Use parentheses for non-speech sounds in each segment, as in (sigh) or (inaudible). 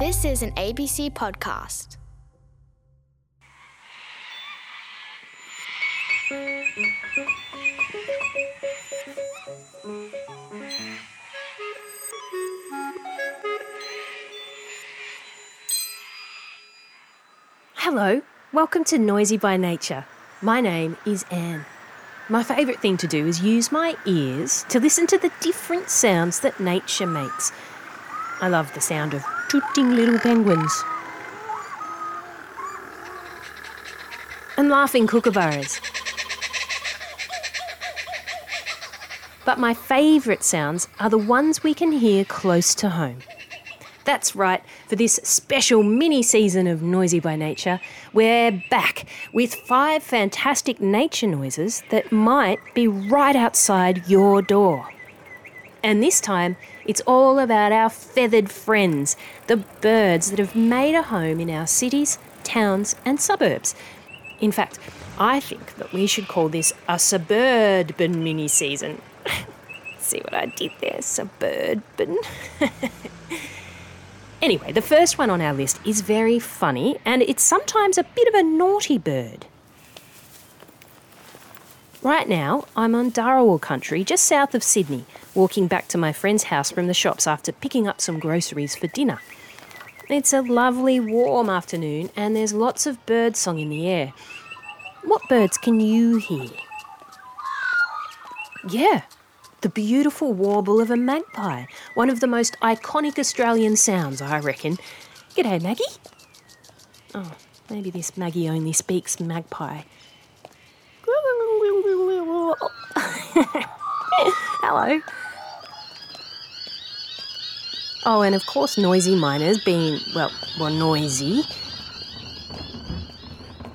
This is an ABC podcast. Hello, welcome to Noisy by Nature. My name is Ann. My favourite thing to do is use my ears to listen to the different sounds that nature makes. I love the sound of tooting little penguins and laughing kookaburras. But my favourite sounds are the ones we can hear close to home. That's right, for this special mini season of Noisy by Nature, we're back with five fantastic nature noises that might be right outside your door. And this time, it's all about our feathered friends, the birds that have made a home in our cities, towns, and suburbs. In fact, I think that we should call this a suburban mini season. (laughs) See what I did there? Suburban. (laughs) Anyway, the first one on our list is very funny and it's sometimes a bit of a naughty bird. Right now, I'm on Dharawal country just south of Sydney, walking back to my friend's house from the shops after picking up some groceries for dinner. It's a lovely warm afternoon and there's lots of bird song in the air. What birds can you hear? Yeah, the beautiful warble of a magpie, one of the most iconic Australian sounds, I reckon. G'day, Maggie. Oh, maybe this Maggie only speaks magpie. (laughs) Hello. Oh, and of course, noisy miners being, well, well, noisy.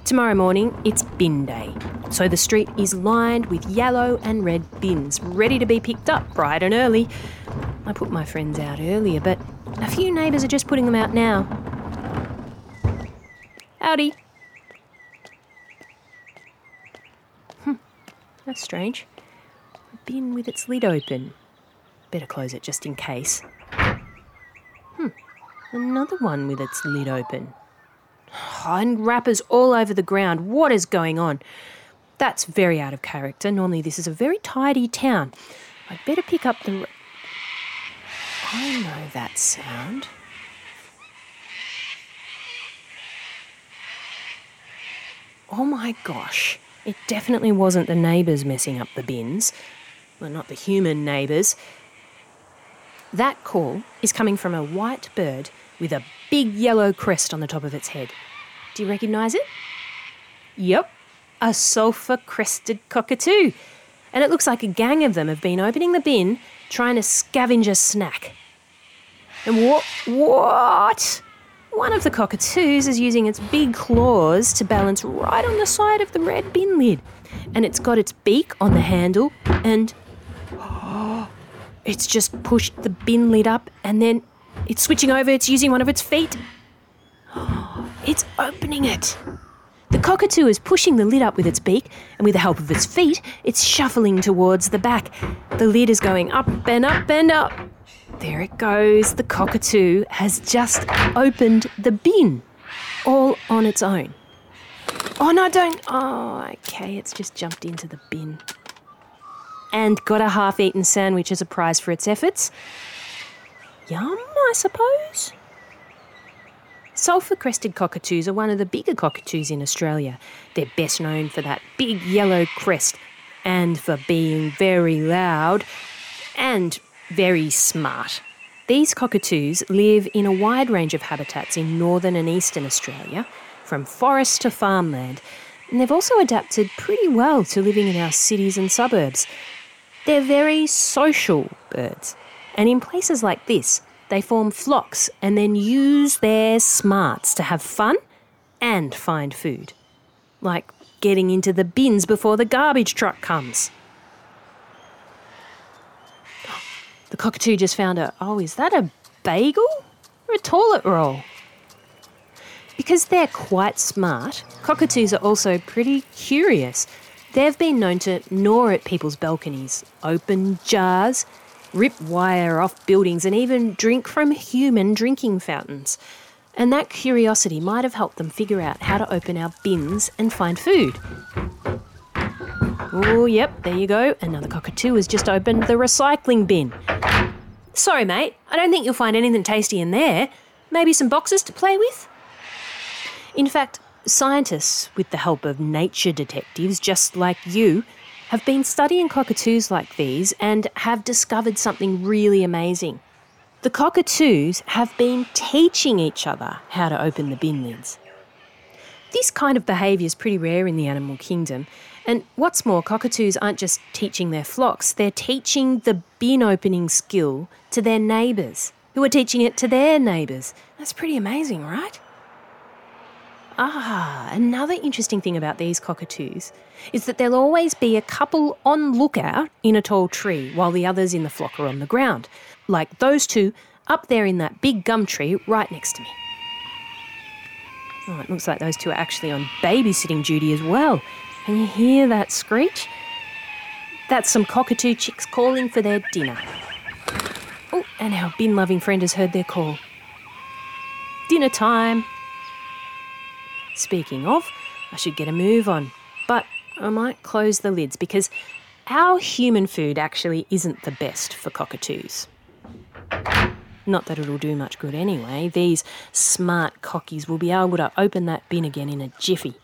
Tomorrow morning, it's bin day. So the street is lined with yellow and red bins, ready to be picked up bright and early. I put my friends out earlier, but a few neighbours are just putting them out now. Howdy. Hmm, that's strange. Bin with its lid open. Better close it just in case. Hmm, another one with its lid open. And wrappers all over the ground. What is going on? That's very out of character. Normally, this is a very tidy town. I'd better pick up the. I know that sound. Oh my gosh. It definitely wasn't the neighbours messing up the bins. Well, not the human neighbours. That call is coming from a white bird with a big yellow crest on the top of its head. Do you recognise it? Yep, a sulphur crested cockatoo. And it looks like a gang of them have been opening the bin trying to scavenge a snack. And what? What? One of the cockatoos is using its big claws to balance right on the side of the red bin lid. And it's got its beak on the handle and. It's just pushed the bin lid up and then it's switching over, it's using one of its feet. (gasps) It's opening it. The cockatoo is pushing the lid up with its beak, and with the help of its feet, it's shuffling towards the back. The lid is going up and up and up. There it goes. The cockatoo has just opened the bin all on its own. Oh, no, don't. Oh, okay, it's just jumped into the bin. And got a half eaten sandwich as a prize for its efforts. Yum, I suppose. Sulphur crested cockatoos are one of the bigger cockatoos in Australia. They're best known for that big yellow crest and for being very loud and very smart. These cockatoos live in a wide range of habitats in northern and eastern Australia, from forest to farmland, and they've also adapted pretty well to living in our cities and suburbs. They're very social birds, and in places like this, they form flocks and then use their smarts to have fun and find food. Like getting into the bins before the garbage truck comes. The cockatoo just found a, oh, is that a bagel or a toilet roll? Because they're quite smart, cockatoos are also pretty curious. They've been known to gnaw at people's balconies, open jars, rip wire off buildings, and even drink from human drinking fountains. And that curiosity might have helped them figure out how to open our bins and find food. Oh, yep, there you go. Another cockatoo has just opened the recycling bin. Sorry, mate, I don't think you'll find anything tasty in there. Maybe some boxes to play with? In fact, scientists, with the help of nature detectives just like you, have been studying cockatoos like these and have discovered something really amazing. The cockatoos have been teaching each other how to open the bin lids. This kind of behaviour is pretty rare in the animal kingdom, and what's more, cockatoos aren't just teaching their flocks, they're teaching the bin opening skill to their neighbours, who are teaching it to their neighbours. That's pretty amazing, right? Ah, another interesting thing about these cockatoos is that there'll always be a couple on lookout in a tall tree while the others in the flock are on the ground, like those two up there in that big gum tree right next to me. Oh, it looks like those two are actually on babysitting duty as well. Can you hear that screech? That's some cockatoo chicks calling for their dinner. Oh, and our bin loving friend has heard their call. Dinner time. Speaking of, I should get a move on, but I might close the lids because our human food actually isn't the best for cockatoos. Not that it'll do much good anyway. These smart cockies will be able to open that bin again in a jiffy.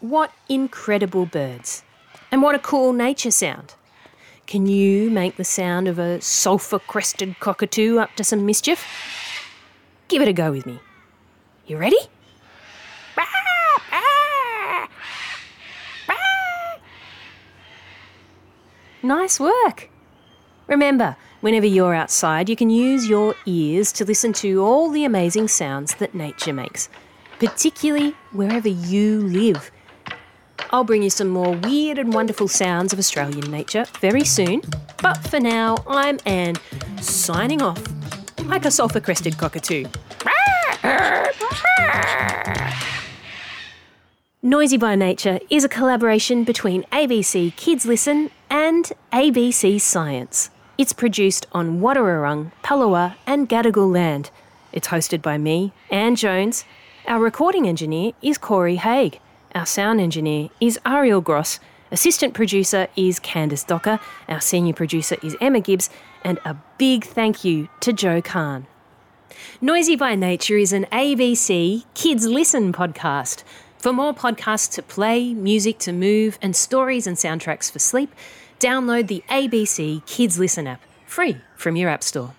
What incredible birds! And what a cool nature sound! Can you make the sound of a sulphur crested cockatoo up to some mischief? Give it a go with me. You ready? Nice work. Remember, whenever you're outside, you can use your ears to listen to all the amazing sounds that nature makes, particularly wherever you live. I'll bring you some more weird and wonderful sounds of Australian nature very soon, but for now, I'm Ann, signing off like a sulphur crested cockatoo. (laughs) Noisy by Nature is a collaboration between ABC Kids Listen and ABC Science. It's produced on Wadawurrung, Palawa, and Gadigal land. It's hosted by me, Ann Jones. Our recording engineer is Corey Haig. Our sound engineer is Ariel Gross. Assistant producer is Candice Docker. Our senior producer is Emma Gibbs. And a big thank you to Joe Kahn. Noisy by Nature is an ABC Kids Listen podcast. For more podcasts to play, music to move, and stories and soundtracks for sleep, download the ABC Kids Listen app, free from your App Store.